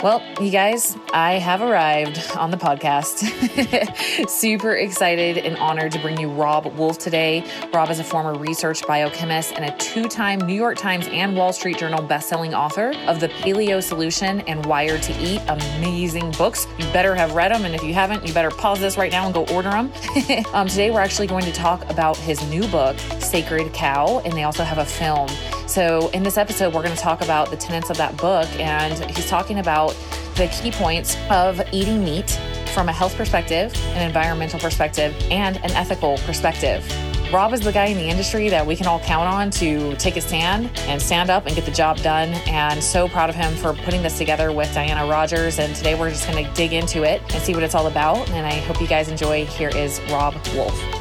Well, you guys, I have arrived on the podcast. Super excited and honored to bring you Robb Wolf today. Robb is a former research biochemist and a two time New York Times and Wall Street Journal bestselling author of The Paleo Solution and Wired to Eat. Amazing books. You better have read them. And if you haven't, you better pause this right now and go order them. um, today, we're actually going to talk about his new book, Sacred Cow, and they also have a film. So, in this episode, we're going to talk about the tenets of that book, and he's talking about the key points of eating meat from a health perspective, an environmental perspective, and an ethical perspective. Robb is the guy in the industry that we can all count on to take a stand and stand up and get the job done. And so proud of him for putting this together with Diana Rogers. And today we're just going to dig into it and see what it's all about. And I hope you guys enjoy. Here is Robb Wolf.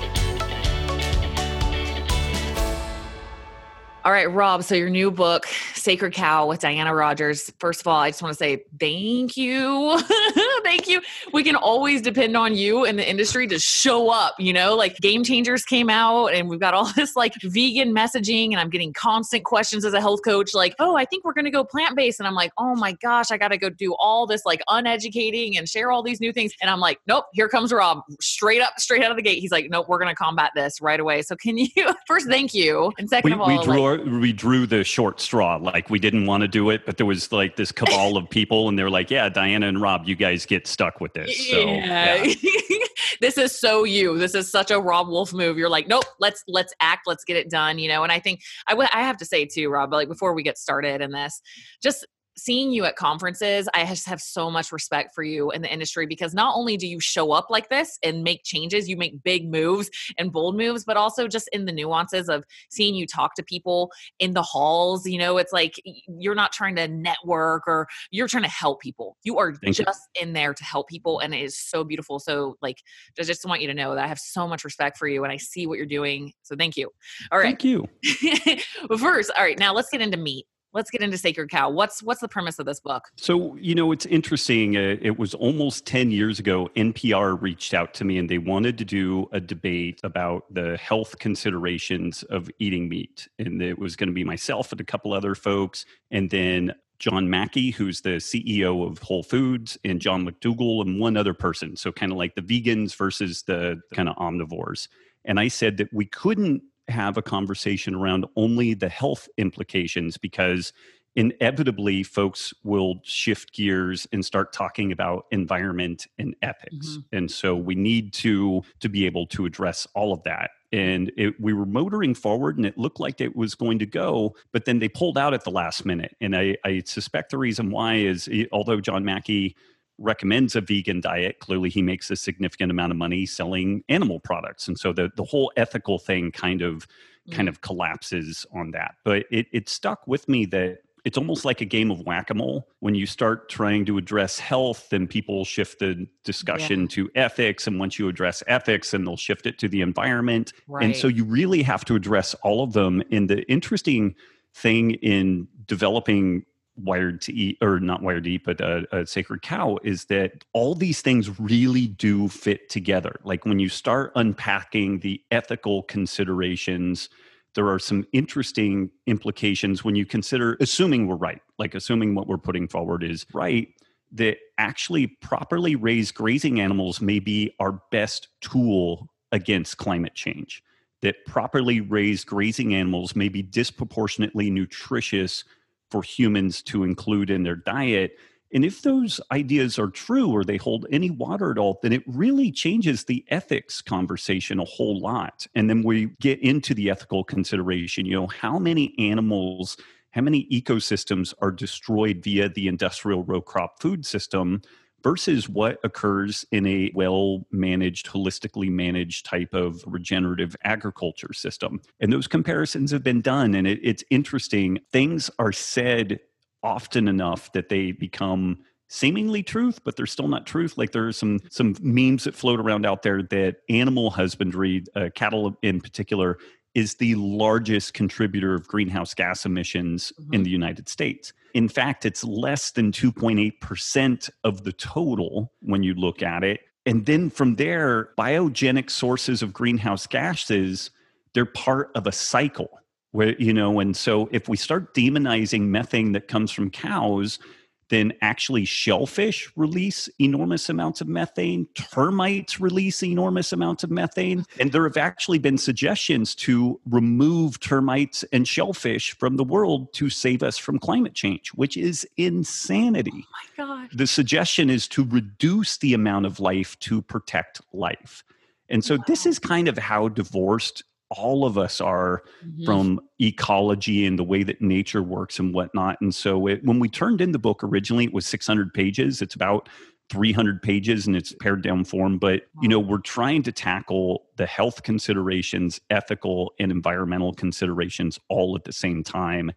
All right, Robb. So your new book, Sacred Cow with Diana Rogers. First of all, I just want to say thank you. thank you. We can always depend on you in the industry to show up, you know, like Game Changers came out and we've got all this like vegan messaging and I'm getting constant questions as a health coach like, "Oh, I think we're going to go plant-based." And I'm like, "Oh my gosh, I got to go do all this like uneducating and share all these new things." And I'm like, "Nope, here comes Robb straight up straight out of the gate." He's like, "Nope, we're going to combat this right away." So can you first thank you and second we, of all, we drew like, we drew the short straw. Like we didn't want to do it, but there was like this cabal of people, and they were like, "Yeah, Diana and Robb, you guys get stuck with this." So, yeah. yeah. this is so you. This is such a Robb Wolf move. You're like, nope, let's let's act, let's get it done. You know, and I think I, w- I have to say too, Robb. Like before we get started in this, just seeing you at conferences, I just have so much respect for you in the industry because not only do you show up like this and make changes, you make big moves and bold moves, but also just in the nuances of seeing you talk to people in the halls. You know, it's like you're not trying to network or you're trying to help people. You are Thank just in there to help people, and it is so beautiful. So, like, I just want you to know that I have so much respect for you and I see what you're doing. So, thank you. All right. Thank you. first, all right, now let's get into meat let's get into sacred cow what's what's the premise of this book So, you know, it's interesting. Uh, it was almost 10 years ago, NPR reached out to me and they wanted to do a debate about the health considerations of eating meat. And it was going to be myself and a couple other folks. And then John Mackey, who's the CEO of Whole Foods, and John McDougall, and one other person. So, kind of like the vegans versus the kind of omnivores. And I said that we couldn't have a conversation around only the health implications because inevitably folks will shift gears and start talking about environment and ethics. Mhm. and so we need to to be able to address all of that. And it, we were motoring forward and it looked like it was going to go but then they pulled out at the last minute. And i, I suspect the reason why is although john mackey recommends a vegan diet. Clearly he makes a significant amount of money selling animal products. And so the, the whole ethical thing kind of kind mm. of collapses on that. But it, it stuck with me that it's almost like a game of whack-a-mole. When you start trying to address health then people shift the discussion Yeah. to ethics. And once you address ethics and they'll shift it to the environment. Right and so you really have to address all of them. And the interesting thing in developing Wired to Eat, or not Wired to Eat, but uh, a Sacred Cow, is that all these things really do fit together. Like when you start unpacking the ethical considerations, there are some interesting implications when you consider, assuming we're right, like assuming what we're putting forward is right, that actually properly raised grazing animals may be our best tool against climate change. That properly raised grazing animals may be disproportionately nutritious for humans to include in their diet. And if those ideas are true or they hold any water at all, then it really changes the ethics conversation a whole lot. And then we get into the ethical consideration. You know, how many animals, how many ecosystems are destroyed via the industrial row crop food system versus what occurs in a well managed, holistically managed type of regenerative agriculture system. And those comparisons have been done. And it, it's interesting. Things are said often enough that they become seemingly truth but they're still not truth like there are some some memes that float around out there that animal husbandry uh, cattle in particular is the largest contributor of greenhouse gas emissions in Mhm. the United States. In fact, it's less than 2.8% of the total when you look at it. And then from there, biogenic sources of greenhouse gases, they're part of a cycle where, you know, and so if we start demonizing methane that comes from cows, then actually shellfish release enormous amounts of methane, termites release enormous amounts of methane. And there have actually been suggestions to remove termites and shellfish from the world to save us from climate change, which is insanity. Oh my God. The suggestion is to reduce the amount of life to protect life. And so wow. this is kind of how divorced all of us are mm-hmm. from ecology and the way that nature works and whatnot. And so it, when we turned in the book originally, it was 600 pages. It's about 300 pages in its pared down form. But, you know, we're trying to tackle the health considerations, ethical and environmental considerations all at the same time.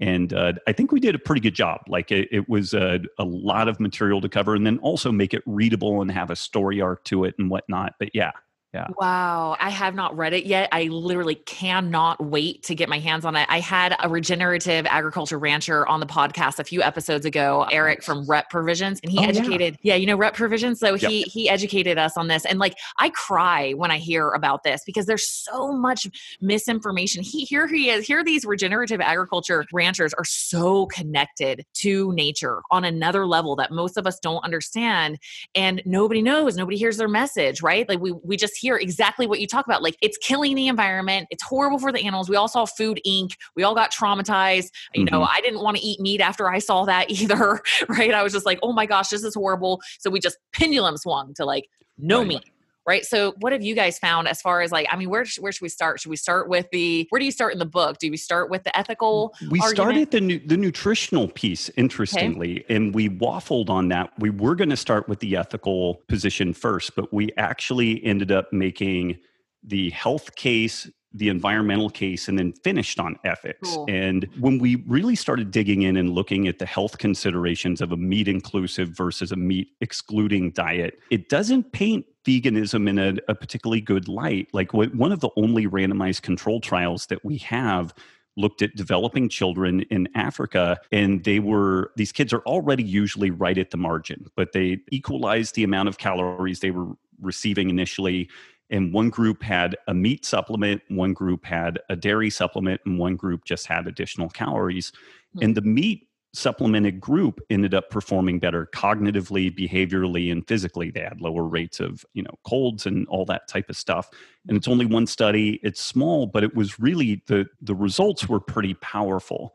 And uh, I think we did a pretty good job. Like it, it was a, a, lot of material to cover, and then also make it readable and have a story arc to it and whatnot. But yeah, yeah. Wow. I have not read it yet. I literally cannot wait to get my hands on it. I had a regenerative agriculture rancher on the podcast a few episodes ago, Eric from Rep Provisions, and he oh, educated, yeah. yeah. you know, Rep Provisions. So yep. he he educated us on this. And like I cry when I hear about this because there's so much misinformation. He here he is. Here these regenerative agriculture ranchers are so connected to nature on another level that most of us don't understand. And nobody knows, nobody hears their message, right? Like we we just hear exactly what you talk about. Like it's killing the environment. It's horrible for the animals. We all saw Food Inc. We all got traumatized. You mm-hmm. know, I didn't want to eat meat after I saw that either. Right. I was just like, oh my gosh, this is horrible. So we just pendulum swung to like no right. meat right so what have you guys found as far as like i mean where, where should we start should we start with the where do you start in the book do we start with the ethical we argument? started the the nutritional piece interestingly okay. and we waffled on that we were going to start with the ethical position first but we actually ended up making the health case the environmental case and then finished on ethics. Cool. And when we really started digging in and looking at the health considerations of a meat inclusive versus a meat excluding diet, it doesn't paint veganism in a, a particularly good light. Like one of the only randomized control trials that we have looked at developing children in Africa, and they were, these kids are already usually right at the margin, but they equalized the amount of calories they were receiving initially and one group had a meat supplement, one group had a dairy supplement, and one group just had additional calories. Mm-hmm. And the meat supplemented group ended up performing better cognitively, behaviorally, and physically. They had lower rates of, you know, colds and all that type of stuff. And it's only one study, it's small, but it was really the the results were pretty powerful.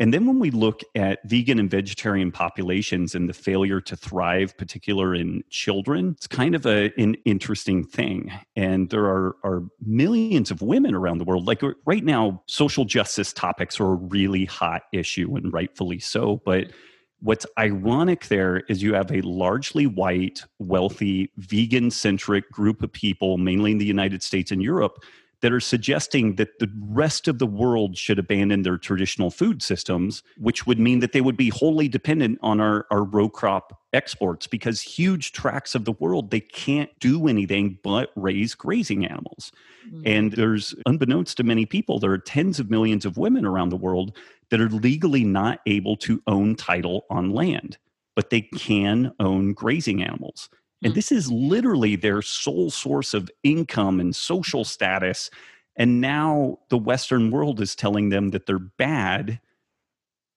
And then when we look at vegan and vegetarian populations and the failure to thrive, particular in children, it's kind of a, an interesting thing. And there are, are millions of women around the world. Like right now, social justice topics are a really hot issue, and rightfully so. But what's ironic there is you have a largely white, wealthy, vegan centric group of people, mainly in the United States and Europe, that are suggesting that the rest of the world should abandon their traditional food systems, which would mean that they would be wholly dependent on our, our row crop exports because huge tracts of the world they can't do anything but raise grazing animals. Mm-hmm. And there's unbeknownst to many people, there are tens of millions of women around the world that are legally not able to own title on land, but they can own grazing animals. And mm. this is literally their sole source of income and social status. And now the Western world is telling them that they're bad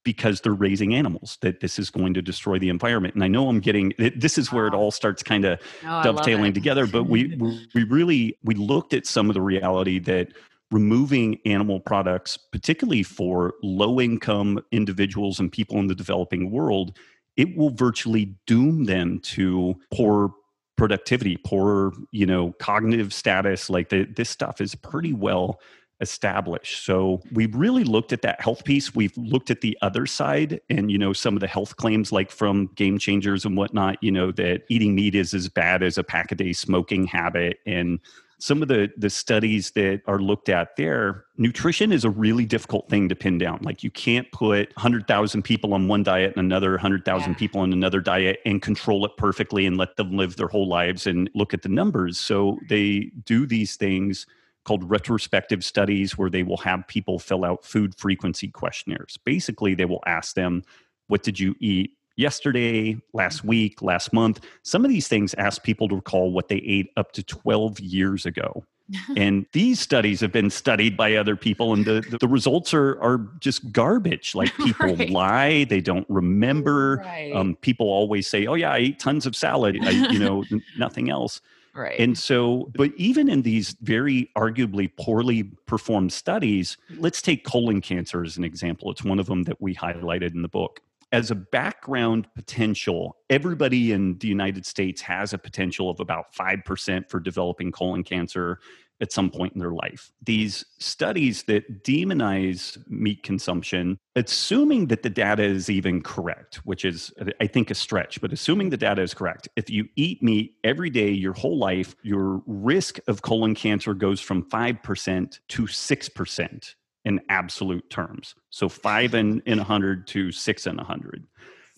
because they're raising animals, that this is going to destroy the environment. And I know I'm getting this is where it all starts kind of oh, dovetailing together. But we we really we looked at some of the reality that removing animal products, particularly for low income individuals and people in the developing world, it will virtually doom them to poor productivity, poor, you know, cognitive status. Like the, this stuff is pretty well established. So we've really looked at that health piece. We've looked at the other side and, you know, some of the health claims like from game changers and whatnot, you know, that eating meat is as bad as a pack a day smoking habit and some of the the studies that are looked at there nutrition is a really difficult thing to pin down. Like you can't put 100,000 people on one diet and another 100,000 yeah. people on another diet and control it perfectly and let them live their whole lives and look at the numbers. So they do these things called retrospective studies where they will have people fill out food frequency questionnaires. Basically they will ask them what did you eat yesterday, last week, last month. Some of these things ask people to recall what they ate up to 12 years ago. and these studies have been studied by other people and the, the results are, are just garbage like people right. lie they don't remember right. um, people always say oh yeah i ate tons of salad I, you know nothing else Right. And so, but even in these very arguably poorly performed studies, let's take colon cancer as an example. It's one of them that we highlighted in the book as a background potential, everybody in the United States has a potential of about 5% for developing colon cancer at some point in their life. These studies that demonize meat consumption, assuming that the data is even correct, which is, I think, a stretch, but assuming the data is correct, if you eat meat every day your whole life, your risk of colon cancer goes from 5% to 6% in absolute terms. So five in, in 100 to six in 100.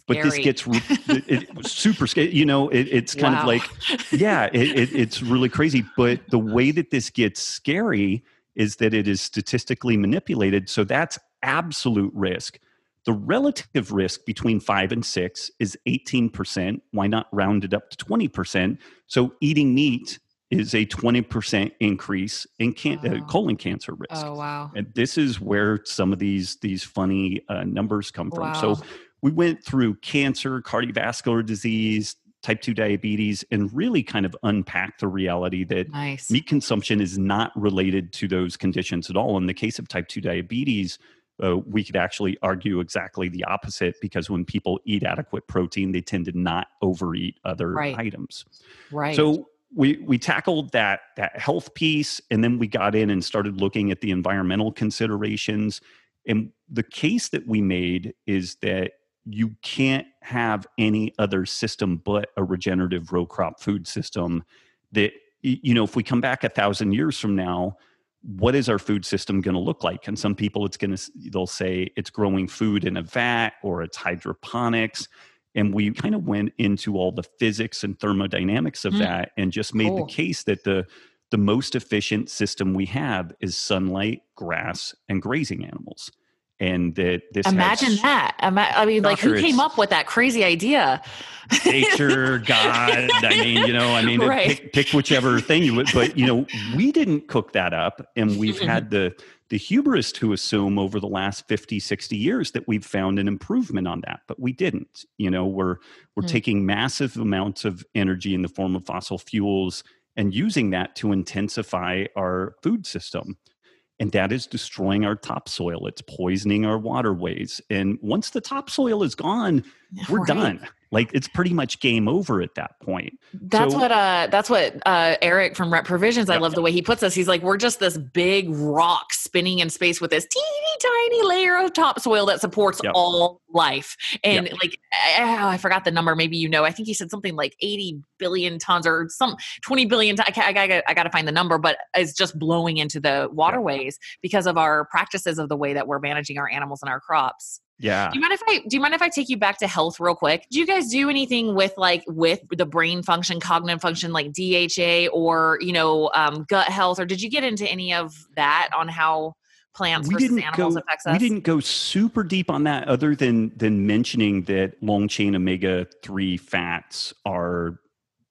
But this gets it, it super scary. You know, it, it's kind wow. of like, yeah, it, it's really crazy. But the way that this gets scary is that it is statistically manipulated. So that's absolute risk. The relative risk between five and six is 18%. Why not round it up to 20%? So eating meat is a 20% increase in can- wow. uh, colon cancer risk. Oh wow. And this is where some of these these funny uh, numbers come from. Wow. So we went through cancer, cardiovascular disease, type 2 diabetes and really kind of unpack the reality that nice. meat consumption is not related to those conditions at all. In the case of type 2 diabetes, uh, we could actually argue exactly the opposite because when people eat adequate protein, they tend to not overeat other right. items. Right. So we we tackled that that health piece and then we got in and started looking at the environmental considerations. And the case that we made is that you can't have any other system but a regenerative row crop food system that you know if we come back a thousand years from now what is our food system going to look like? And some people it's going to they'll say it's growing food in a vat or it's hydroponics and we kind of went into all the physics and thermodynamics of mm. that and just made cool. the case that the the most efficient system we have is sunlight grass and grazing animals and that this imagine has, that i mean like who came up with that crazy idea? Nature god i mean you know i mean right. pick, pick, whichever thing you would but you know we didn't cook that up and we've had the the hubris to assume over the last 50 60 years that we've found an improvement on that but we didn't. You know we're we're mm. taking massive amounts of energy in the form of fossil fuels and using that to intensify our food system and that is destroying our topsoil. It's poisoning our waterways. And once the topsoil is gone we're right. done like it's pretty much game over at that point. That's so, what uh that's what uh Eric from Rep Provisions, I love the way he puts us. He's like, we're just this big rock spinning in space with this teeny tiny layer of topsoil that supports yep. all life. And yep. like I, I, forgot the number, maybe you know. I think he said something like 80 billion tons or some 20 billion tons. I, I, I got to find the number, but it's just blowing into the waterways because of our practices of the way that we're managing our animals and our crops. Yeah. Do you mind if I do you mind if I take you back to health real quick? Do you guys do anything with like with the brain function, cognitive function, like DHA or you know um, gut health, or did you get into any of that on how plants we versus animals go, affects us? We didn't go super deep on that, other than than mentioning that long chain omega three fats are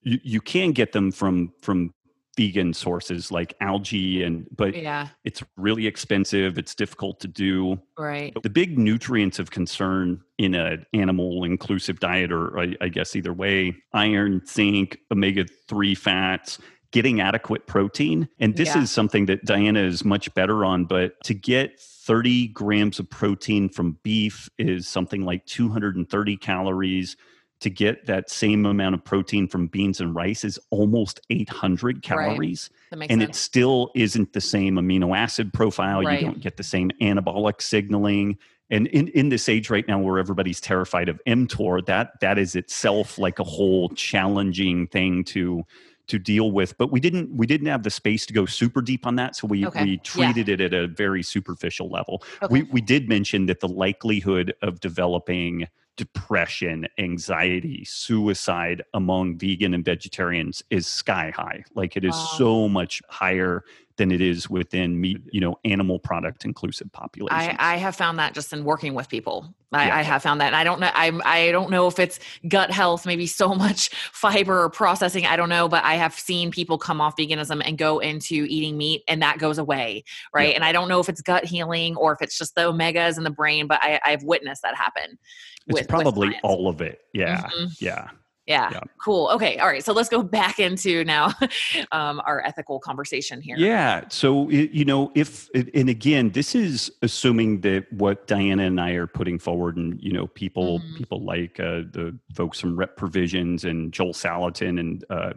you, you can get them from from vegan sources like algae and but yeah. it's really expensive it's difficult to do. Right. The big nutrients of concern in an animal inclusive diet or I, I guess either way iron zinc omega-3 fats getting adequate protein. And this yeah. is something that diana is much better on but to get 30 grams of protein from beef is something like 230 calories to get that same amount of protein from beans and rice is almost 800 calories. Right. And sense. it still isn't the same amino acid profile. Right. You don't get the same anabolic signaling. And in, in this age right now where everybody's terrified of mTOR, that that is itself like a whole challenging thing to to deal with. But we didn't we didn't have the space to go super deep on that. So we, okay. we treated yeah. it at a very superficial level. Okay. We we did mention that the likelihood of developing depression, anxiety, suicide among vegan and vegetarians is sky high. Like it is wow. so much higher than it is within meat, you know, animal product inclusive populations. I, I have found that just in working with people. I, yeah. I, have found that. And I don't know. I I don't know if it's gut health, maybe so much fiber or processing. I don't know, but I have seen people come off veganism and go into eating meat, and that goes away, right? Yeah. And I don't know if it's gut healing or if it's just the omegas in the brain, but I, I've witnessed that happen. It's with, probably with all of it. Yeah, mm-hmm. yeah. Yeah, yeah, cool. Okay, all right. So let's go back into now um, our ethical conversation here. Yeah. So you know, if and again, this is assuming that what Diana and I are putting forward, and you know, people mm-hmm. people like uh, the folks from Rep Provisions and Joel Salatin and uh,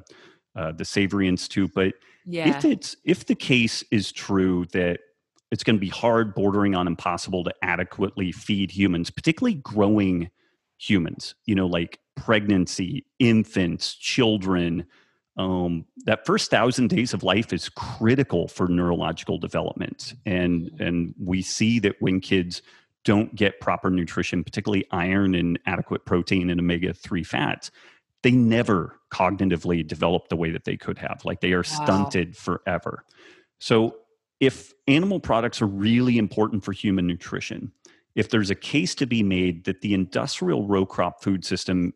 uh, the Savory Institute. But yeah. if it's if the case is true that it's going to be hard, bordering on impossible, to adequately feed humans, particularly growing humans. You know, like pregnancy, infants, children. Um, that first thousand days of life is critical for neurological development, and mm-hmm. and we see that when kids don't get proper nutrition, particularly iron and adequate protein and omega three fats, they never cognitively develop the way that they could have. Like they are wow. stunted forever. So if animal products are really important for human nutrition, if there's a case to be made that the industrial row crop food system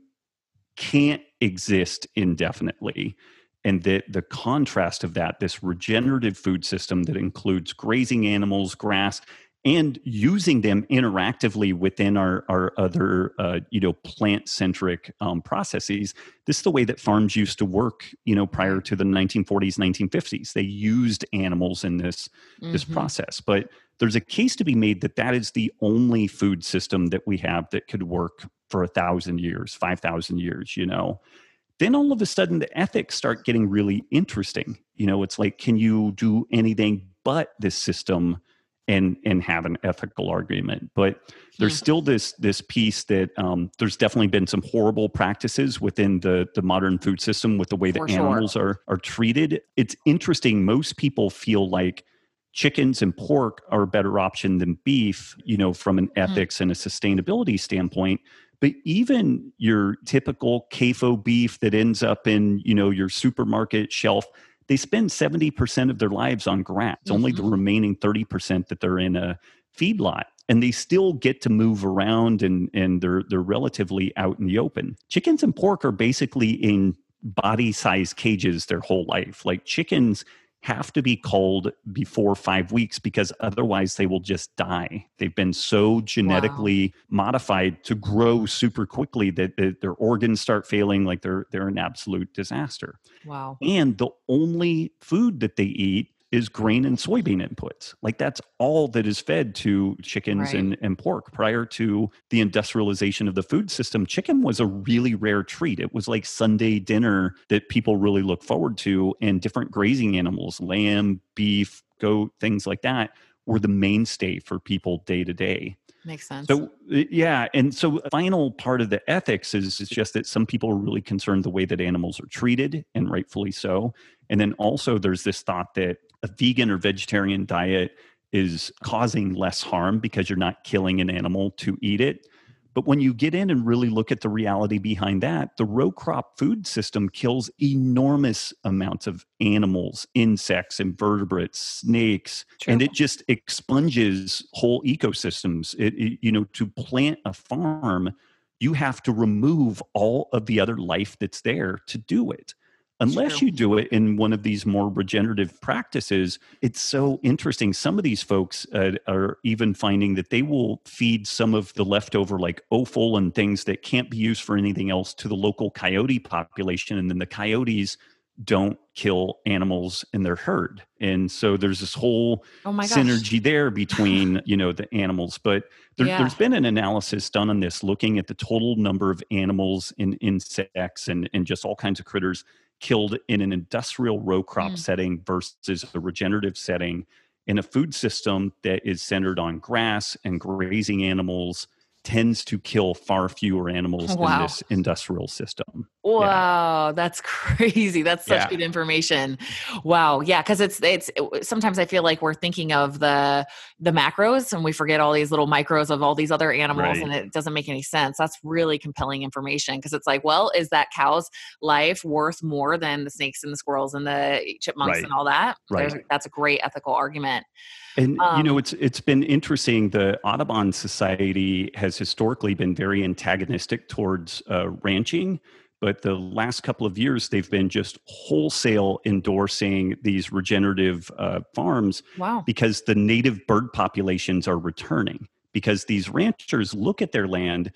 can't exist indefinitely. And that the contrast of that, this regenerative food system that includes grazing animals, grass, and using them interactively within our, our other uh, you know plant centric um, processes this is the way that farms used to work you know prior to the 1940s 1950s they used animals in this mm-hmm. this process but there's a case to be made that that is the only food system that we have that could work for a thousand years, 5,000 years, you know. Then all of a sudden the ethics start getting really interesting. You know, it's like, can you do anything but this system and and have an ethical argument? But there's hmm. still this this piece that um, there's definitely been some horrible practices within the the modern food system with the way that animals are are treated. It's interesting. Most people feel like chickens and pork are a better option than beef, you know, from an mm-hmm. ethics mm. and a sustainability standpoint. But even your typical CAFO beef that ends up in, you know, your supermarket shelf, they spend 70% of their lives on grass, mm-hmm. only the mm-hmm. remaining 30% that they're in a feedlot. And they still get to move around and, and they're they're relatively out in the open. Chickens and pork are basically in body size cages their whole life. Like chickens have to be culled before five weeks because otherwise they will just die. They've been so genetically wow. modified to grow super quickly that, that, their organs start failing, like they're they're an absolute disaster. Wow. And the only food that they eat is grain and soybean inputs. Like that's all that is fed to chickens right. and, and pork. Prior to the industrialization of the food system, chicken was a really rare treat. It was like Sunday dinner that people really look forward to, and different grazing animals, lamb, beef, goat, things like that, were the mainstay for people day to day. Makes sense. So yeah, and so uh, final part of the ethics is, is just that some people are really concerned the way that animals are treated, and rightfully so. And then also there's this thought that a vegan or vegetarian diet is causing less harm because you're not killing an animal to eat it. But when you get in and really look at the reality behind that, the row crop food system kills enormous amounts of animals, insects, invertebrates, snakes, True. and it just expunges whole ecosystems. It, it, you know, to plant a farm, you have to remove all of the other life that's there to do it unless you do it in one of these more regenerative practices it's so interesting. Some of these folks uh, are even finding that they will feed some of the leftover like offal and things that can't be used for anything else to the local coyote population and then the coyotes don't kill animals in their herd. And so there's this whole oh synergy there between you know the animals. But there, yeah. there's been an analysis done on this looking at the total number of animals and insects and, and just all kinds of critters killed in an industrial row crop mm. setting versus a regenerative setting in a food system that is centered on grass and grazing animals tends to kill far fewer animals wow. in this industrial system. Wow, yeah. that's crazy. That's such yeah. good information. Wow. Yeah, cuz it's it's it, sometimes I feel like we're thinking of the the macros and we forget all these little micros of all these other animals right. and it doesn't make any sense. That's really compelling information because it's like, well, is that cow's life worth more than the snakes and the squirrels and the chipmunks right. and all that? Right. There's, that's a great ethical argument. And um, you know, um it's it's been interesting. The Audubon Society has historically been very antagonistic towards uh, ranching, but the last couple of years they've been just wholesale endorsing these regenerative uh, farms. Wow! Because the native bird populations are returning. Because these ranchers look at their land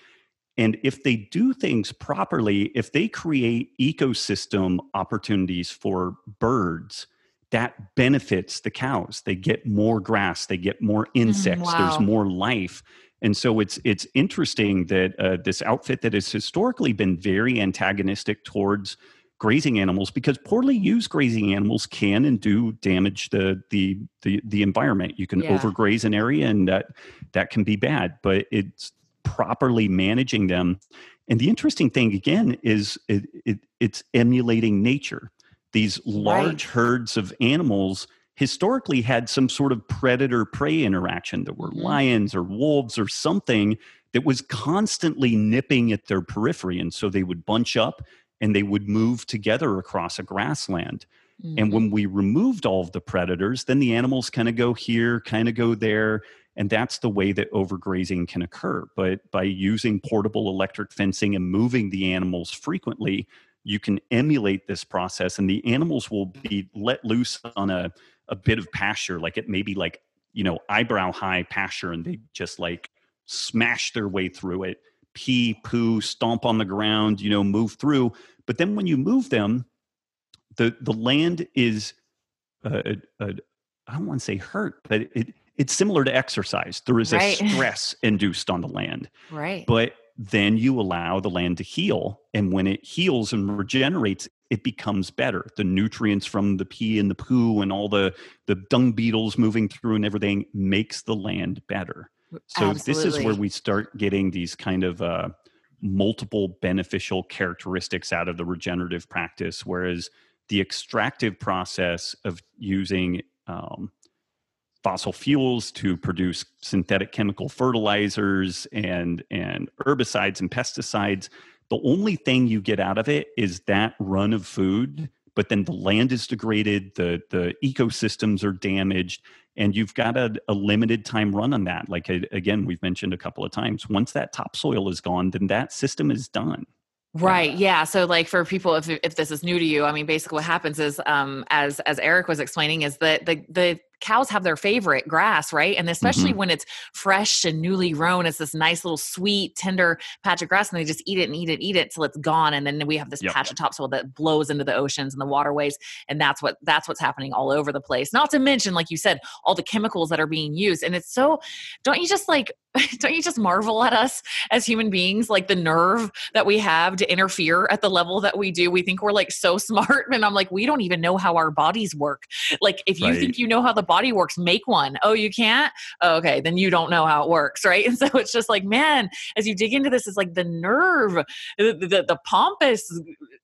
and if they do things properly, if they create ecosystem opportunities for birds, that benefits the cows. They get more grass, they get more mm, insects, wow. there's more life. And so it's it's interesting that uh, this outfit that has historically been very antagonistic towards grazing animals because poorly used grazing animals can and do damage the the the, the environment. You can yeah. overgraze an area and that that can be bad, but it's properly managing them. And the interesting thing again is it, it it's emulating nature these large right. herds of animals historically had some sort of predator prey interaction. There were mm-hmm. lions or wolves or something that was constantly nipping at their periphery. And so they would bunch up and they would move together across a grassland. Mm-hmm. And when we removed all of the predators, then the animals kind of go here, kind of go there. And that's the way that overgrazing can occur. But by using portable electric fencing and moving the animals frequently, you can emulate this process and the animals will be let loose on a, a bit of pasture like it may be like you know eyebrow high pasture and they just like smash their way through it pee poo stomp on the ground you know move through but then when you move them the the land is uh, uh, I don't want to say hurt but it it's similar to exercise there is right. a stress induced on the land right but then you allow the land to heal. And when it heals and regenerates, it becomes better. The nutrients from the pee and the poo and all the, the dung beetles moving through and everything makes the land better. So Absolutely. this is where we start getting these kind of uh, multiple beneficial characteristics out of the regenerative practice, whereas the extractive process of using um, fossil fuels to produce synthetic chemical fertilizers and and herbicides and pesticides the only thing you get out of it is that run of food but then the land is degraded the the ecosystems are damaged and you've got a, a limited time run on that like again we've mentioned a couple of times once that topsoil is gone then that system is done Right. Yeah. So like for people, if, if this is new to you, I mean, basically what happens is, um, as, as Eric was explaining is that the, the cows have their favorite grass, right? And especially mm-hmm. when it's fresh and newly grown, it's this nice little sweet, tender patch of grass, and they just eat it and eat it, eat it till it's gone, and then we have this yep. patch of topsoil that blows into the oceans and the waterways, and that's what that's what's happening all over the place. Not to mention, like you said, all the chemicals that are being used, and it's so. Don't you just like don't you just marvel at us as human beings like the nerve that we have to interfere at the level that we do we think we're like so smart and i'm like we don't even know how our bodies work like if you right. think you know how the body works make one. Oh, you can't? Oh, okay, then you don't know how it works, right? And so it's just like, man, as you dig into this, it's like the nerve, the, the, the pompous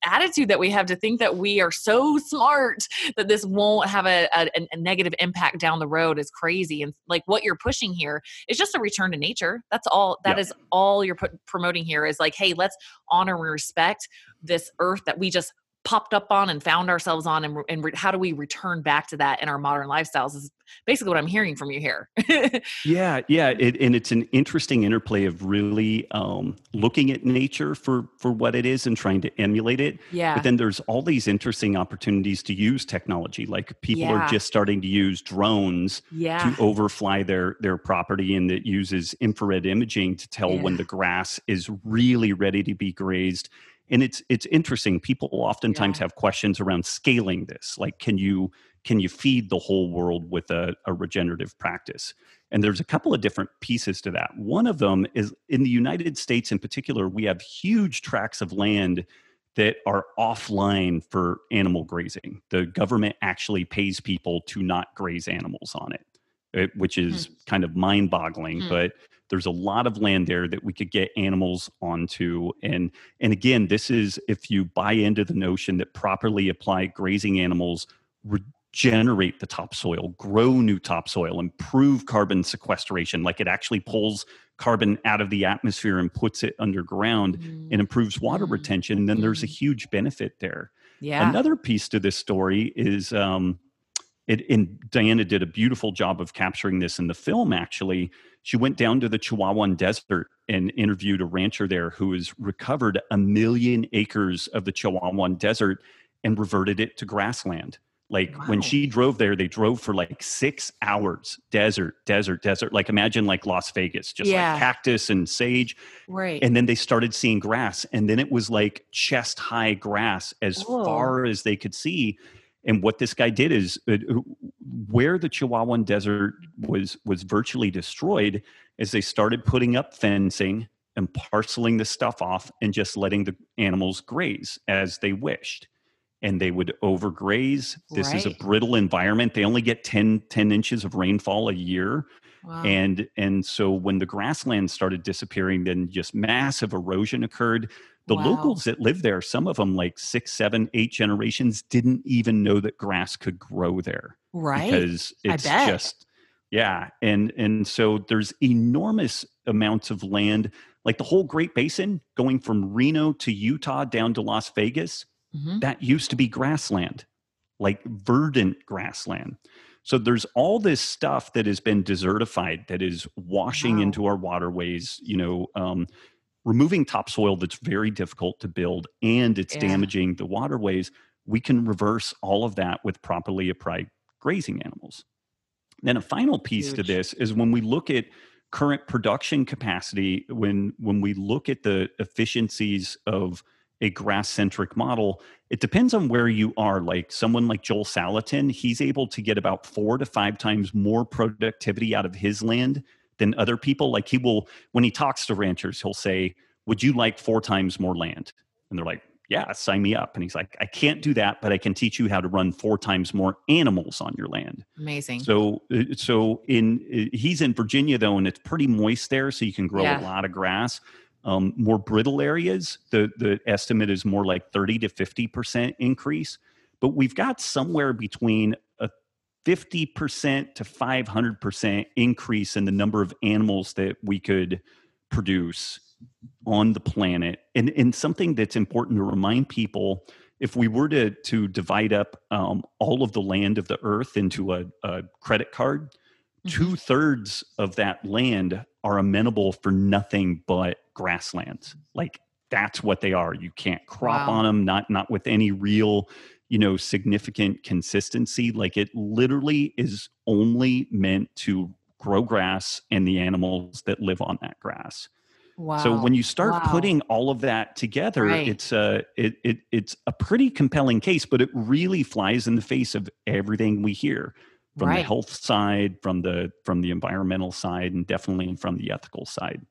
attitude that we have to think that we are so smart that this won't have a, a, a negative impact down the road is crazy. And like what you're pushing here is just a return to nature. That's all. That is all you're put, promoting here is like, hey, let's honor and respect this earth that we just popped up on and found ourselves on and, and re- how do we return back to that in our modern lifestyles is basically what i'm hearing from you here yeah yeah it, and it's an interesting interplay of really um, looking at nature for for what it is and trying to emulate it yeah but then there's all these interesting opportunities to use technology like people yeah. are just starting to use drones yeah. to overfly their their property and it uses infrared imaging to tell yeah. when the grass is really ready to be grazed and it's it's interesting people oftentimes yeah. have questions around scaling this like can you can you feed the whole world with a, a, regenerative practice and there's a couple of different pieces to that one of them is in the united states in particular we have huge tracts of land that are offline for animal grazing the government actually pays people to not graze animals on it, it which is mm. kind of mind boggling mm. but there's a lot of land there that we could get animals onto and and again this is if you buy into the notion that properly applied grazing animals regenerate the topsoil grow new topsoil improve carbon sequestration like it actually pulls carbon out of the atmosphere and puts it underground mm. and improves water mm. retention then there's a mm. huge benefit there yeah another piece to this story is um it, and Diana did a beautiful job of capturing this in the film, actually. She went down to the Chihuahuan Desert and interviewed a rancher there who has recovered a million acres of the Chihuahuan Desert and reverted it to grassland. Like wow. when she drove there, they drove for like six hours, desert, desert, desert. Like imagine like Las Vegas, just yeah. like cactus and sage. Right. And then they started seeing grass. And then it was like chest high grass as Whoa. far as they could see and what this guy did is uh, where the Chihuahuan Desert was was virtually destroyed, is they started putting up fencing and parceling the stuff off and just letting the animals graze as they wished. And they would overgraze. This right. is a brittle environment. They only get 10, 10 inches of rainfall a year. Wow. And and so when the grassland started disappearing, then just massive erosion occurred. The wow. locals that live there, some of them like six, seven, eight generations, didn't even know that grass could grow there. Right. Because it's just yeah. And and so there's enormous amounts of land, like the whole Great Basin going from Reno to Utah down to Las Vegas. Mm-hmm. That used to be grassland, like verdant grassland. So there's all this stuff that has been desertified that is washing wow. into our waterways, you know, um, removing topsoil that's very difficult to build and it's yeah. damaging the waterways. We can reverse all of that with properly applied grazing animals. Then a final piece Huge. to this is when we look at current production capacity, when when we look at the efficiencies of a grass centric model, it depends on where you are. Like someone like Joel Salatin, he's able to get about four to five times more productivity out of his land than other people. Like he will, when he talks to ranchers, he'll say, Would you like four times more land? And they're like, Yeah, sign me up. And he's like, I can't do that, but I can teach you how to run four times more animals on your land. Amazing. So, uh, so in uh, he's in Virginia though, and it's pretty moist there, so you can grow yeah. a lot of grass. Um, more brittle areas, the the estimate is more like 30 to 50 percent increase. But we've got somewhere between 50 percent to 500 percent increase in the number of animals that we could produce on the planet. And and something that's important to remind people if we were to to divide up um, all of the land of the earth into a, a credit card, mm-hmm. two thirds of that land are amenable for nothing but grasslands. Like that's what they are. You can't crop wow. on them, not not with any real, you know, significant consistency. Like it literally is only meant to grow grass and the animals that live on that grass. Wow. So when you start wow. putting all of that together, right. it's a it, it it's a pretty compelling case, but it really flies in the face of everything we hear from right. the health side, from the from the environmental side, and definitely from the ethical side.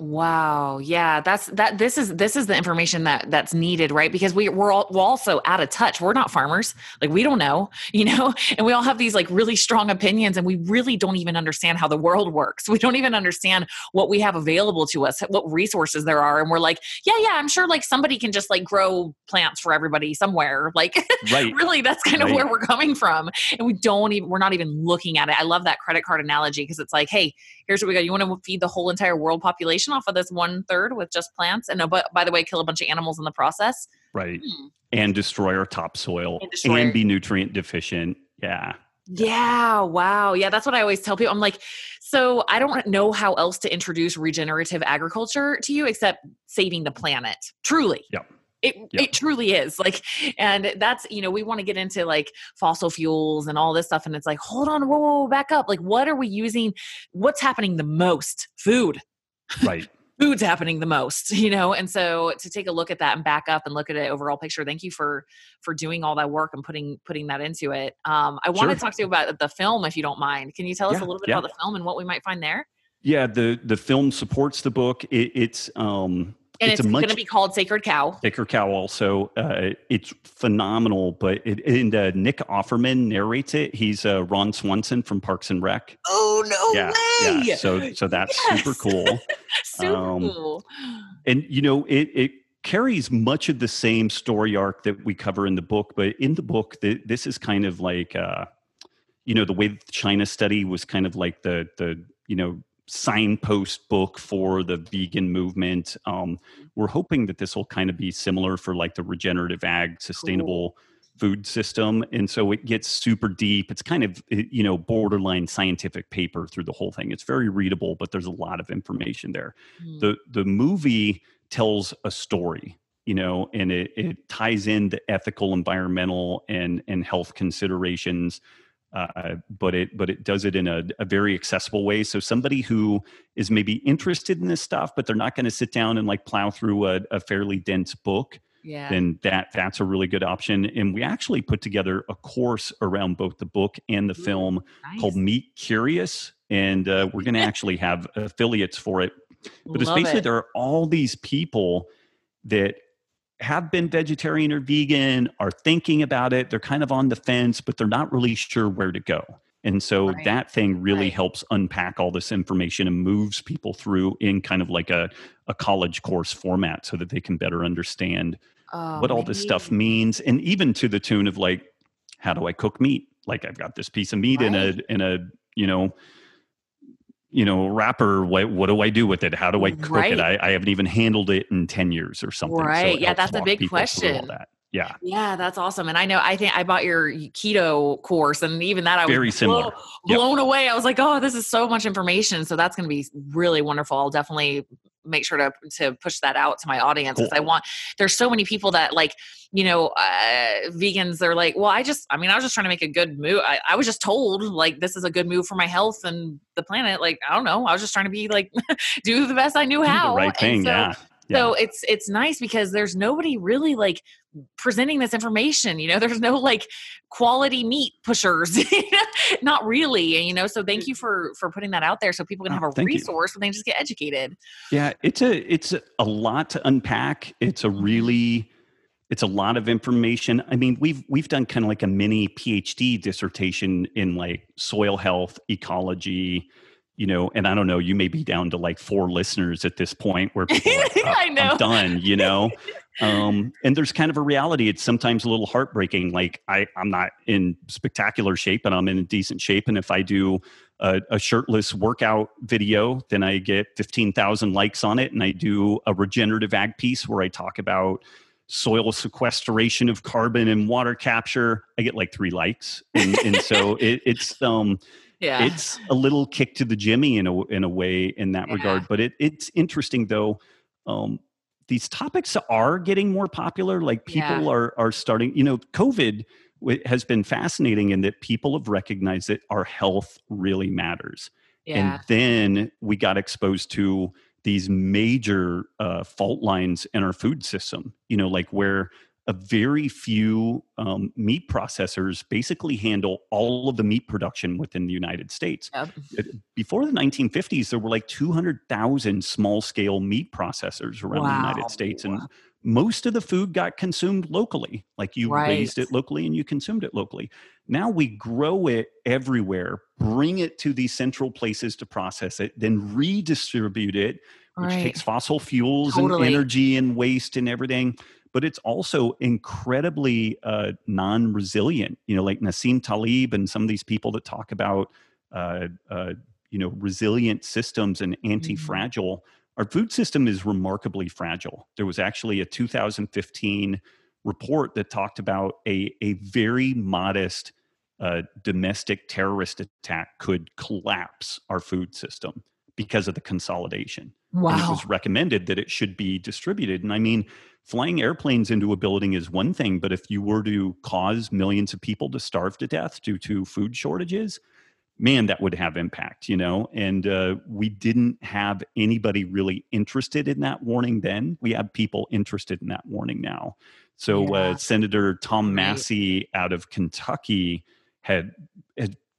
Wow. Yeah, that's that this is this is the information that that's needed, right? Because we we're all we're also out of touch. We're not farmers. Like we don't know, you know, and we all have these like really strong opinions and we really don't even understand how the world works. We don't even understand what we have available to us, what resources there are and we're like, yeah, yeah, I'm sure like somebody can just like grow plants for everybody somewhere. Like right. really that's kind of right. where we're coming from. And we don't even we're not even looking at it. I love that credit card analogy because it's like, hey, here's what we got. You want to feed the whole entire world population off of this one third with just plants and uh, but by the way kill a bunch of animals in the process right hmm. and destroy our topsoil and, and be nutrient deficient yeah yeah, wow. Yeah, that's what I always tell people. I'm like, so I don't know how else to introduce regenerative agriculture to you except saving the planet. Truly. Yeah. It yep. it truly is. Like and that's, you know, we want to get into like fossil fuels and all this stuff and it's like, hold on, whoa, whoa, back up. Like what are we using? What's happening the most? Food. Right. Food's happening the most, you know, and so to take a look at that and back up and look at it overall picture. Thank you for for doing all that work and putting putting that into it. Um, I want sure. to talk to you about the film, if you don't mind. Can you tell us yeah, a little bit yeah. about the film and what we might find there? Yeah, the the film supports the book. It, it's um, and it's, it's, going to be called Sacred Cow. Sacred Cow also. Uh, it's phenomenal, but it, and uh, Nick Offerman narrates it. He's uh, Ron Swanson from Parks and Rec. Oh no yeah, way! Yeah. So so that's Yes. super cool. Super Um, cool. and you know it it carries much of the same story arc that we cover in the book but in the book the, this is kind of like uh you know the way the china study was kind of like the the you know signpost book for the vegan movement. Um we're hoping that this will kind of be similar for like the regenerative ag sustainable food system. And so it gets super deep. It's kind of eh, you know borderline scientific paper through the whole thing. It's very readable but there's a lot of information there. Mm. the the movie tells a story you know and it, it ties into ethical environmental and and health considerations uh, but it but it does it in a, a very accessible way so somebody who is maybe interested in this stuff but they're not going to sit down and like plow through a, a fairly dense book yeah. then that that's a really good option and we actually put together a course around both the book and the Ooh, film nice. called Meat Curious and uh, we're going to actually have affiliates for it but it's basically it. there are all these people that have been vegetarian or vegan are thinking about it they're kind of on the fence but they're not really sure where to go and so Right. that thing really Right. helps unpack all this information and moves people through in kind of like a, a college course format so that they can better understand Oh, what all this stuff means and even to the tune of like how do i cook meat like i've got this piece of meat in a in a you know you know wrapper what, what do i do with it how do i cook Right. it I, I haven't even handled it in 10 years or something Right. it Yeah, that's a big question. yeah Yeah, that's awesome. And I know I think I bought your keto course, and even that I was Very similar. blow- Yep. blown away. I was like, oh, this is so much information. So that's going to be really wonderful. I'll definitely make sure to to push that out to my audience because I want. There's so many people that like you know uh, vegans. They're like, well, I just, I mean, I was just trying to make a good move. I, I was just told like this is a good move for my health and the planet. Like I don't know. I was just trying to be like do the best I knew Do how. the right thing so- yeah so it's it's nice because there's nobody really like presenting this information you know there's no like quality meat pushers not really and you know so thank you for for putting that out there so people can Oh, have a you. resource when they just get educated Yeah, it's a it's a lot to unpack. It's a mm-hmm. really it's a lot of information. I mean, we've we've done kind of like a mini PhD dissertation in like soil health, ecology, you know, and I don't know, you may be down to like four listeners at this point where people are like, "Oh, I know. I'm done, you know. um, and there's kind of a reality. It's sometimes a little heartbreaking. Like I, I'm not in spectacular shape, but I'm in decent shape. And if I do a, a shirtless workout video, then I get 15,000 likes on it. And I do a regenerative ag piece where I talk about soil sequestration of carbon and water capture. I get like three likes. And, and so it, it's, um, yeah it's a little kick to the jimmy in a in a way in that Yeah. regard. But it it's interesting though. Um, these topics are getting more popular. Like people Yeah. are are starting. You know, COVID has been fascinating in that people have recognized that our health really matters. yeah And then we got exposed to these major uh, fault lines in our food system. You know, like where a very few um, meat processors basically handle all of the meat production within the United States. Yep. Before the 1950s, there were like 200,000 small scale meat processors around the United States. And most of the food got consumed locally. Like you raised it locally and you consumed it locally. Now we grow it everywhere, bring it to these central places to process it, then redistribute it, which right takes fossil fuels Totally. and energy and waste and everything. But it's also incredibly uh, non-resilient. You know, like Nassim Taleb and some of these people that talk about, uh, uh, you know, resilient systems and anti-fragile. Our food system is remarkably fragile. There was actually a 2015 report that talked about a a very modest uh, domestic terrorist attack could collapse our food system because of the consolidation. And it was recommended that it should be distributed. And I mean, flying airplanes into a building is one thing, but if you were to cause millions of people to starve to death due to food shortages, man, that would have impact, you know? And uh, we didn't have anybody really interested in that warning then. We have people interested in that warning now. So Yeah. uh, Senator Tom. Massie out of Kentucky had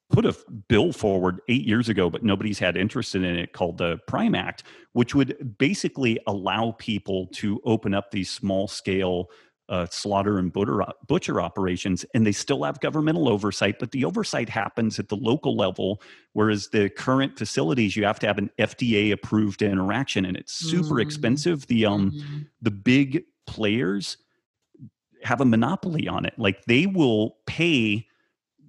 put a bill forward eight years ago, but nobody's had interest in it called the Prime Act, which would basically allow people to open up these small scale uh, slaughter and butcher, butcher operations, and they still have governmental oversight, but the oversight happens at the local level, whereas the current facilities you have to have an FDA approved interaction, and it's super mm-hmm. expensive. The um mm-hmm. the big players have a monopoly on it. Like they will pay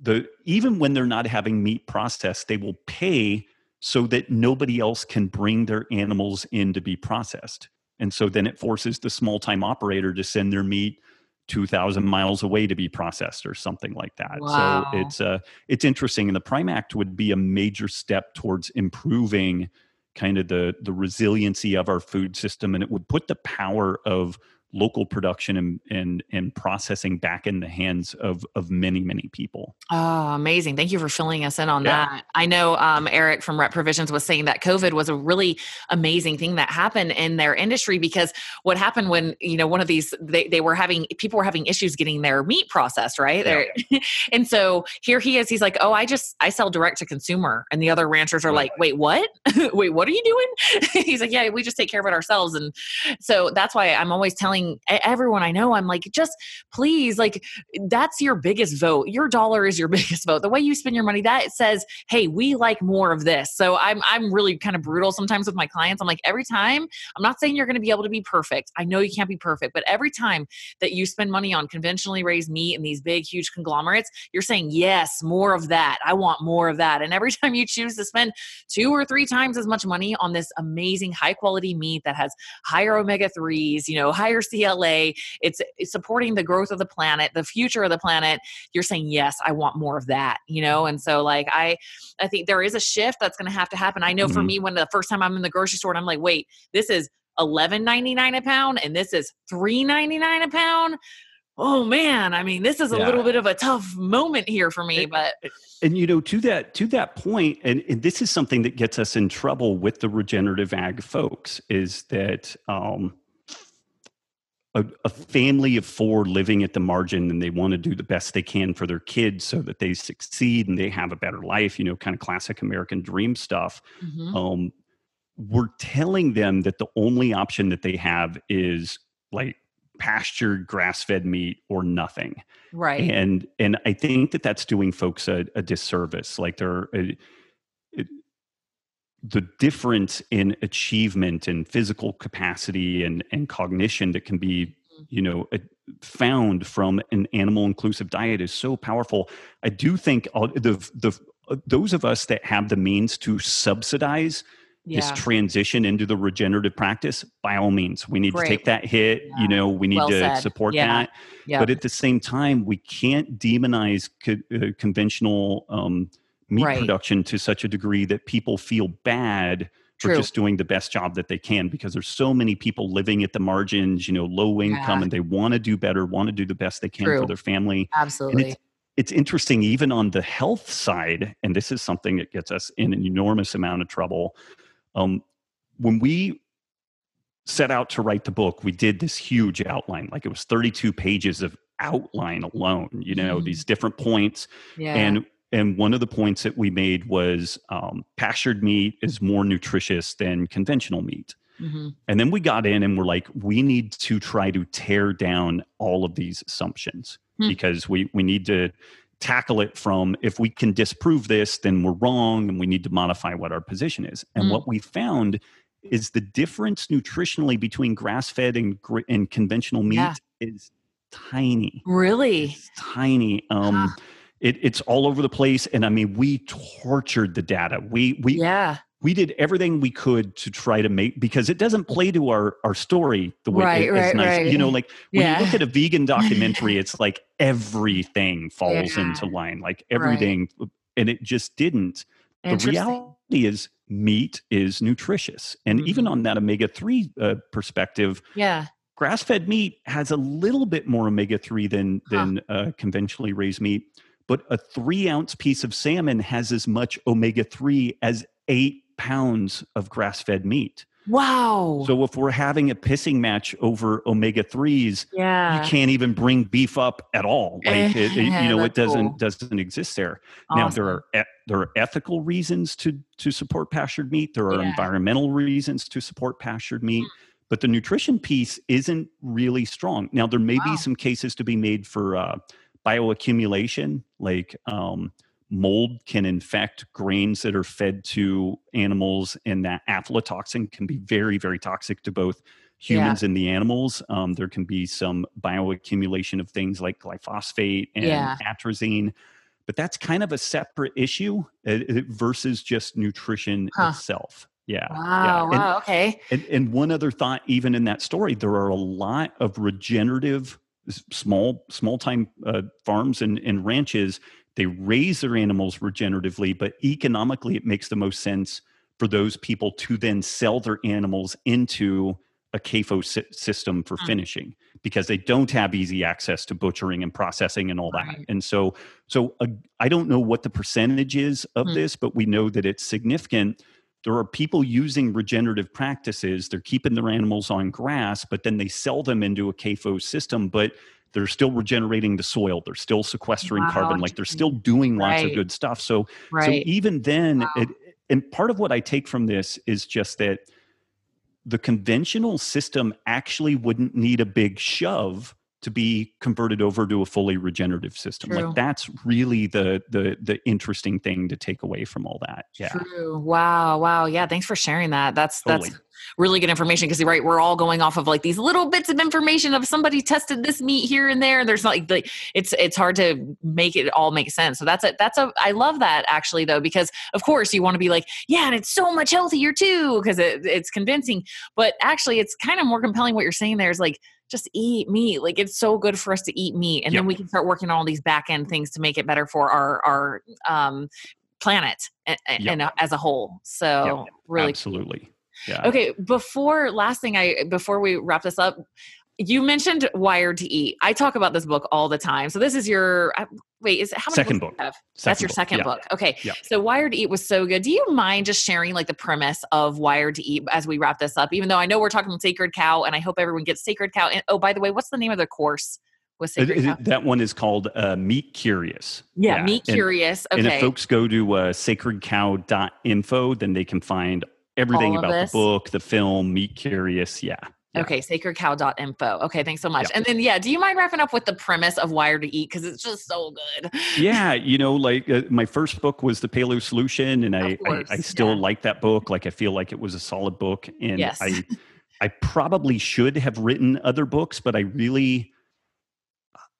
the even when they're not having meat processed, they will pay so that nobody else can bring their animals in to be processed. And so then it forces the small time operator to send their meat 2000 miles away to be processed or something like that. Wow. So it's uh it's interesting and the Prime Act would be a major step towards improving kind of the the resiliency of our food system and it would put the power of local production and, and and processing back in the hands of of many many people. Oh amazing. Thank you for filling us in on yeah. that. I know um, eric from rep provisions was saying that covid was a really amazing thing that happened in their industry because what happened when you know one of these they, they were having people were having issues getting their meat processed right? Yeah. and so here he is. He's like oh i just i sell direct to consumer. And the other ranchers are right. like wait what? Wait what are you doing? He's like yeah we just take care of it ourselves. And so that's why i'm always telling telling everyone I know, I'm like, just please, like, that's your biggest vote. Your dollar is your biggest vote. The way you spend your money, that says, hey, we like more of this. So I'm I'm really kind of brutal sometimes with my clients. I'm like, every time, I'm not saying you're going to be able to be perfect. I know you can't be perfect, but every time that you spend money on conventionally raised meat and these big, huge conglomerates, you're saying, yes, more of that. I want more of that. And every time you choose to spend two or three times as much money on this amazing, high quality meat that has higher omega 3s, you know, higher CLA, it's, it's supporting the growth of the planet, the future of the planet, you're saying, yes, I want more of that, you know? And so like, I, I think there is a shift that's going to have to happen. I know mm-hmm. for me, when the first time I'm in the grocery store and I'm like, wait, this is eleven ninety nine a pound and this is three ninety nine a pound oh man i mean this is a yeah. little bit of a tough moment here for me but and, and you know to that to that point and, and, this is something that gets us in trouble with the regenerative ag folks is that um, a, a, family of four living at the margin and they want to do the best they can for their kids so that they succeed and they have a better life you know kind of classic american dream stuff. Mm-hmm. um, we're telling them that the only option that they have is like pastured grass-fed meat or nothing. Right. And and i think that that's doing folks a, a disservice. Like they're a, it, the difference in achievement and physical capacity and, and cognition that can be mm-hmm. you know found from an animal inclusive diet is so powerful i do think the the uh, those of us that have the means to subsidize yeah. this transition into the regenerative practice by all means we need Great. to take that hit yeah. you know we need well to said. support yeah. that but at the same time we can't demonize co- uh, conventional um, meat right. production to such a degree that people feel bad True. for just doing the best job that they can because there's so many people living at the margins, you know, low income, yeah. and they want to do better, want to do the best they can True. for their family. Absolutely. It's, it's, interesting, even on the health side, and this is something that gets us in an enormous amount of trouble. Um, when we set out to write the book, we did this huge outline, like it was 32 pages of outline alone, you know, mm. these different points. Yeah. And and one of the points that we made was um, pastured meat is more nutritious than conventional meat. Mm-hmm. And then we got in and we're like, we need to try to tear down all of these assumptions mm-hmm. because we, we need to tackle it from if we can disprove this, then we're wrong and we need to modify what our position is. And mm-hmm. what we found is the difference nutritionally between grass fed and, and conventional meat yeah. is tiny. Really? It's tiny. Um, huh it, it's all over the place and i mean we tortured the data we we yeah we did everything we could to try to make because it doesn't play to our our story the way right, it, right, nice. Right. You know, like when yeah. you look at a vegan documentary, it's like everything falls yeah. into line, like everything, and it just didn't. The reality is meat is nutritious, and mm-hmm. even on that omega three uh, perspective, yeah, grass fed meat has a little bit more omega three than huh. than uh, conventionally raised meat but a three ounce piece of salmon has as much omega 3 as eight pounds of grass fed meat. Wow. So if we're having a pissing match over omega threes, yeah, you can't even bring beef up at all. Like it, it, you know, it doesn't cool. doesn't exist there. awesome. Now there are there are ethical reasons to to support pastured meat. There are Yeah. environmental reasons to support pastured meat. Mm. But the nutrition piece isn't really strong. Now there may Wow. be some cases to be made for uh, bioaccumulation, like um, mold can infect grains that are fed to animals, and that aflatoxin can be very very toxic to both Yeah. humans and the animals. Um, there can be some bioaccumulation of things like glyphosate and Yeah. atrazine, but that's kind of a separate issue uh, uh, versus just nutrition Huh. itself. Yeah. Wow. yeah. And- Wow. Okay. and, and one other thought, even in that story, there are a lot of regenerative, small, small time uh, farms and, and ranches. They raise their animals regeneratively, but economically, it makes the most sense for those people to then sell their animals into a CAFO sy- system for Mm. finishing because they don't have easy access to butchering and processing and all that. Right. And so, so uh, I don't know what the percentage is of Mm. this, but we know that it's significant there are people using regenerative practices. They're keeping their animals on grass, but then they sell them into a CAFO system, but they're still regenerating the soil. They're still sequestering Wow, carbon. Like they're still doing lots Right. of good stuff. So, so even then, Wow. it, and part of what I take from this is just that the conventional system actually wouldn't need a big shove to be converted over to a fully regenerative system. True. Like that's really the the the interesting thing to take away from all that. Yeah. True. Wow. Wow. Yeah. Thanks for sharing that. That's Totally. that's really good information because right, we're all going off of like these little bits of information of somebody tested this meat here and there. And there's not like the it's it's hard to make it all make sense. So that's a that's a I love that actually though because of course you want to be like yeah, and it's so much healthier too because it, it's convincing. But actually, it's kind of more compelling what you're saying. There is like just eat meat. Like it's so good for us to eat meat, and then we can start working on all these back end things to make it better for our our um, planet and, Yep. and uh, as a whole. So really cool. Absolutely. Yeah. Okay, before last thing I before we wrap this up, you mentioned Wired to Eat. I talk about this book all the time. So this is your uh, wait, is it how many Second book. you have? That's your book. second Yeah. book. Okay. Yeah. So Wired to Eat was so good. Do you mind just sharing like the premise of Wired to Eat as we wrap this up? Even though I know we're talking Sacred Cow and I hope everyone gets Sacred Cow. And oh, by the way, what's the name of the course with Sacred uh, Cow? That one is called uh, Meat Curious. Yeah, Meat and- Curious. And if folks go to uh, sacredcow.info, then they can find everything about this? the book, the film, Meat Curious. Yeah. Yeah. Okay, sacredcow.info. Okay, thanks so much. Yeah. And then, yeah, do you mind wrapping up with the premise of Wired to Eat? Because it's just so good. yeah, you know, like uh, my first book was the Paleo Solution, and I, I, I still yeah. like that book. Like I feel like it was a solid book, and Yes. I, I probably should have written other books, but I really,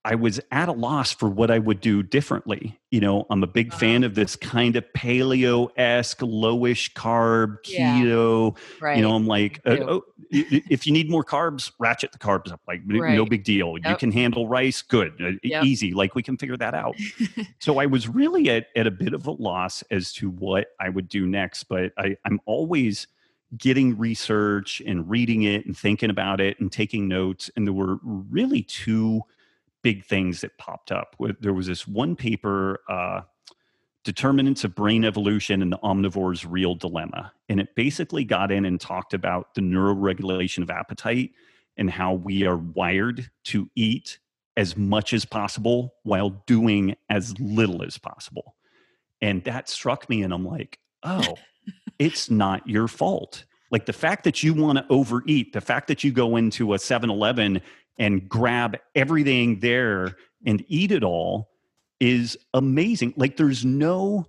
I was at a loss for what I would do differently. You know, I'm a big Uh-huh. fan of this kind of paleo esque, lowish carb Yeah. keto. Right. You know, I'm like, uh, oh, i- if you need more carbs, ratchet the carbs up. Like, n- no big deal. You can handle rice, good, uh, Yep. easy. Like, we can figure that out. so I was really at, at a bit of a loss as to what I would do next. But I, I'm always getting research and reading it and thinking about it and taking notes. And there were really two big things that popped up. There was this one paper. Uh, determinants of brain evolution and the omnivore's real dilemma. And it basically got in and talked about the neuroregulation of appetite and how we are wired to eat as much as possible while doing as little as possible. And that struck me, and I'm like, oh, it's not your fault. Like the fact that you want to overeat, the fact that you go into a 7 Eleven and grab everything there and eat it all is amazing. Like there's no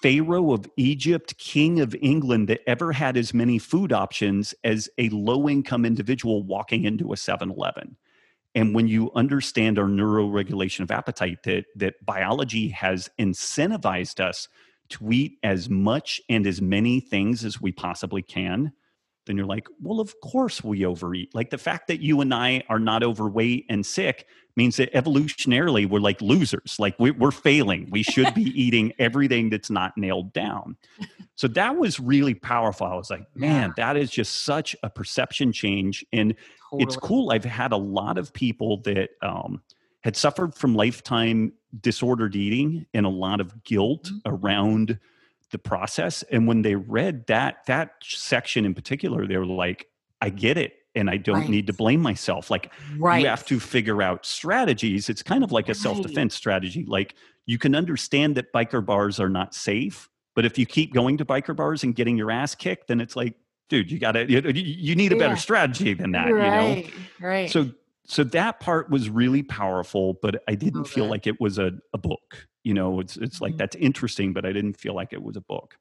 Pharaoh of Egypt, King of England that ever had as many food options as a low income individual walking into a 7 Eleven. And when you understand our neuroregulation of appetite, that, that biology has incentivized us to eat as much and as many things as we possibly can, then you're like, well, of course we overeat. Like the fact that you and I are not overweight and sick means that evolutionarily we're like losers. Like we, we're failing. We should be eating everything that's not nailed down. So that was really powerful. I was like, man, that is just such a perception change. And it's cool. I've had a lot of people that um, had suffered from lifetime disordered eating and a lot of guilt Mhm. around the process. And when they read that that section in particular, they were like, I get it. And I don't right. need to blame myself. Like right. you have to figure out strategies. It's kind of like a right. self-defense strategy. Like you can understand that biker bars are not safe, but if you keep going to biker bars and getting your ass kicked, then it's like, dude, you gotta you, you need a better yeah. strategy than that. Right. You know? Right. So so that part was really powerful, but I didn't okay. feel like it was a, a book. You know, it's it's like mm-hmm. that's interesting, but I didn't feel like it was a book.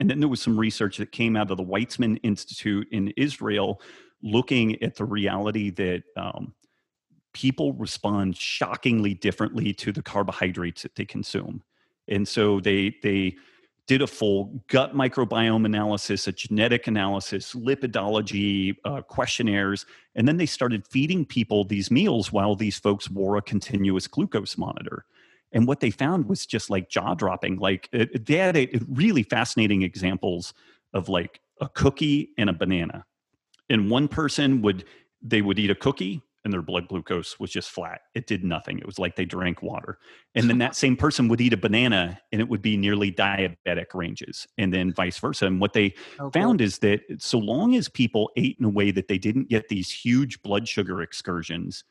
And then there was some research that came out of the Weizmann Institute in Israel looking at the reality that um, people respond shockingly differently to the carbohydrates that they consume. And so they they did a full gut microbiome analysis, a genetic analysis, lipidology uh, questionnaires, and then they started feeding people these meals while these folks wore a continuous glucose monitor. And what they found was just like jaw dropping. Like it, they had a, really fascinating examples of like a cookie and a banana. And one person would they would eat a cookie and their blood glucose was just flat. It did nothing. It was like they drank water. And then that same person would eat a banana and it would be nearly diabetic ranges, and then vice versa. And what they oh, found is that so long as people ate in a way that they didn't get these huge blood sugar excursions,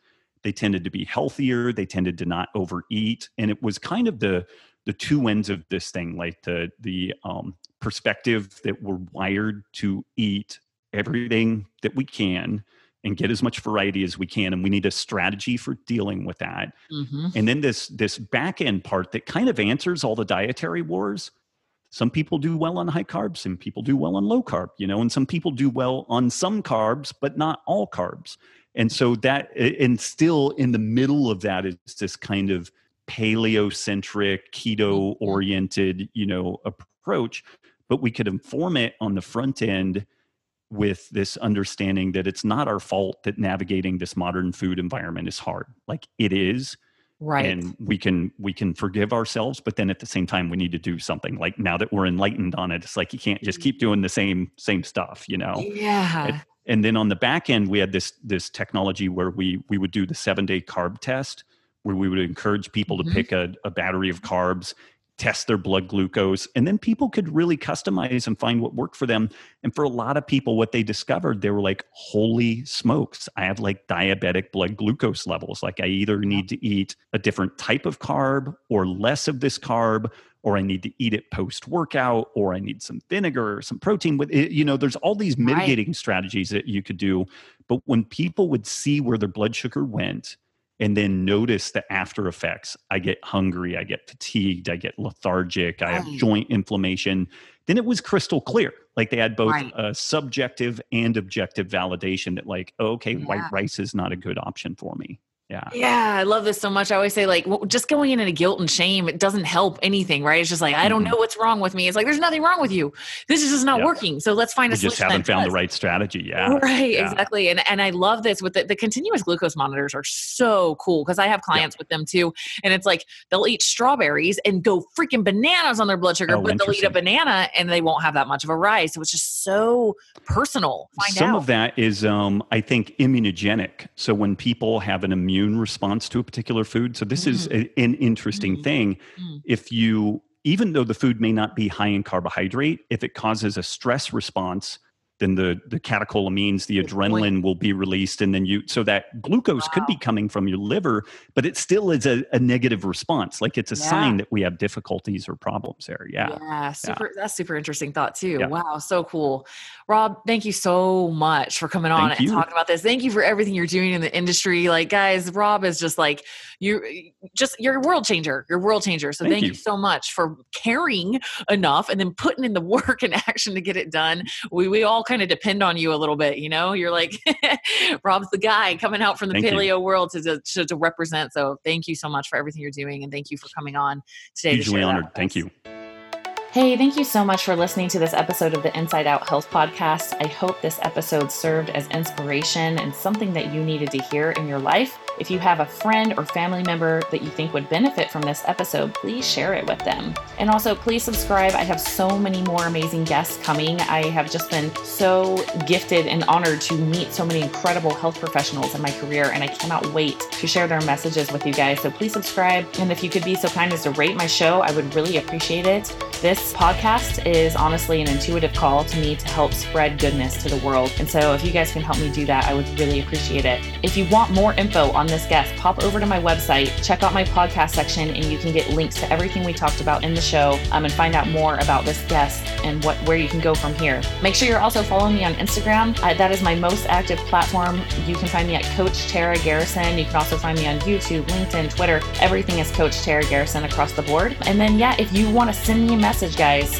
they tended to be healthier. They tended to not overeat. And it was kind of the the two ends of this thing, like the the um, perspective that we're wired to eat everything that we can and get as much variety as we can and we need a strategy for dealing with that mm-hmm. and then this this back end part that kind of answers all the dietary wars some people do well on high carbs some people do well on low carb you know and some people do well on some carbs but not all carbs and so that and still in the middle of that is this kind of paleocentric mm-hmm. keto oriented you know approach but we could inform it on the front end with this understanding that it's not our fault that navigating this modern food environment is hard. Like it is right. and we can we can forgive ourselves but then at the same time we need to do something. Like now that we're enlightened on it it's like you can't just keep mm-hmm. doing the same same stuff you know? Yeah and, then on the back end we had this this technology where we we would do the seven day carb test where we would encourage people mm-hmm. to pick a, a battery of carbs test their blood glucose and then people could really customize and find what worked for them. And for a lot of people what they discovered they were like holy smokes i have like diabetic blood glucose levels. Like i either need to eat a different type of carb or less of this carb or i need to eat it post workout or i need some vinegar or some protein. With eh, it you know there's all these mitigating right. strategies that you could do. But when people would see where their blood sugar went and then notice the after effects. I get hungry, I get fatigued, I get lethargic, I have joint inflammation. Then it was crystal clear. Like they had both right. subjective and objective validation that, like, oh, okay, yeah. white rice is not a good option for me. Yeah. Yeah. I love this so much. I always say, like, well, just going in a guilt and shame, it doesn't help anything, right? It's just like, I don't mm-hmm. know what's wrong with me. It's like, there's nothing wrong with you. This is just not working. So let's find we a solution. just haven't found the right strategy. Yeah. Right. Yeah. Exactly. And and I love this with the, the continuous glucose monitors are so cool because I have clients with them too. And it's like they'll eat strawberries and go freaking bananas on their blood sugar, oh, but they'll eat a banana and they won't have that much of a rise. So it's just so personal. Find Some out. of that is, um, I think, immunogenic. So when people have an immune response to a particular food. So this mm. is a, an interesting mm. thing. Mm. If you, even though the food may not be high in carbohydrate, if it causes a stress response, then the the catecholamines, the adrenaline will be released, and then you so that glucose wow. could be coming from your liver, but it still is a, a negative response. Like it's a yeah. sign that we have difficulties or problems there. Yeah, yeah, super. Yeah. That's super interesting thought too. Wow, so cool, Robb. Thank you so much for coming on thank and you. talking about this. Thank you for everything you're doing in the industry. Like, guys, Robb is just like you, just you're a world changer. You're a world changer. So thank, thank you. you so much for caring enough and then putting in the work and action to get it done. We we all kind of depend on you a little bit. You know, you're like Robb's the guy coming out from the thank paleo you. world to, to, to represent. So thank you so much for everything you're doing, and thank you for coming on today. Hugely to honored. Thank you. Hey, thank you so much for listening to this episode of the Inside Out Health Podcast. I hope this episode served as inspiration and something that you needed to hear in your life If you have a friend or family member that you think would benefit from this episode, please share it with them. And also, please subscribe. I have so many more amazing guests coming. I have just been so gifted and honored to meet so many incredible health professionals in my career, and I cannot wait to share their messages with you guys. So please subscribe. And if you could be so kind as to rate my show, I would really appreciate it. This podcast is honestly an intuitive call to me to help spread goodness to the world. And so if you guys can help me do that, I would really appreciate it. If you want more info on this guest, pop over to my website, check out my podcast section, and you can get links to everything we talked about in the show um, and find out more about this guest and what where you can go from here. Make sure you're also following me on Instagram. Uh, that is my most active platform. You can find me at Coach Tara Garrison. You can also find me on YouTube, LinkedIn, Twitter. Everything is Coach Tara Garrison across the board. And then, yeah, if you want to send me a message, guys,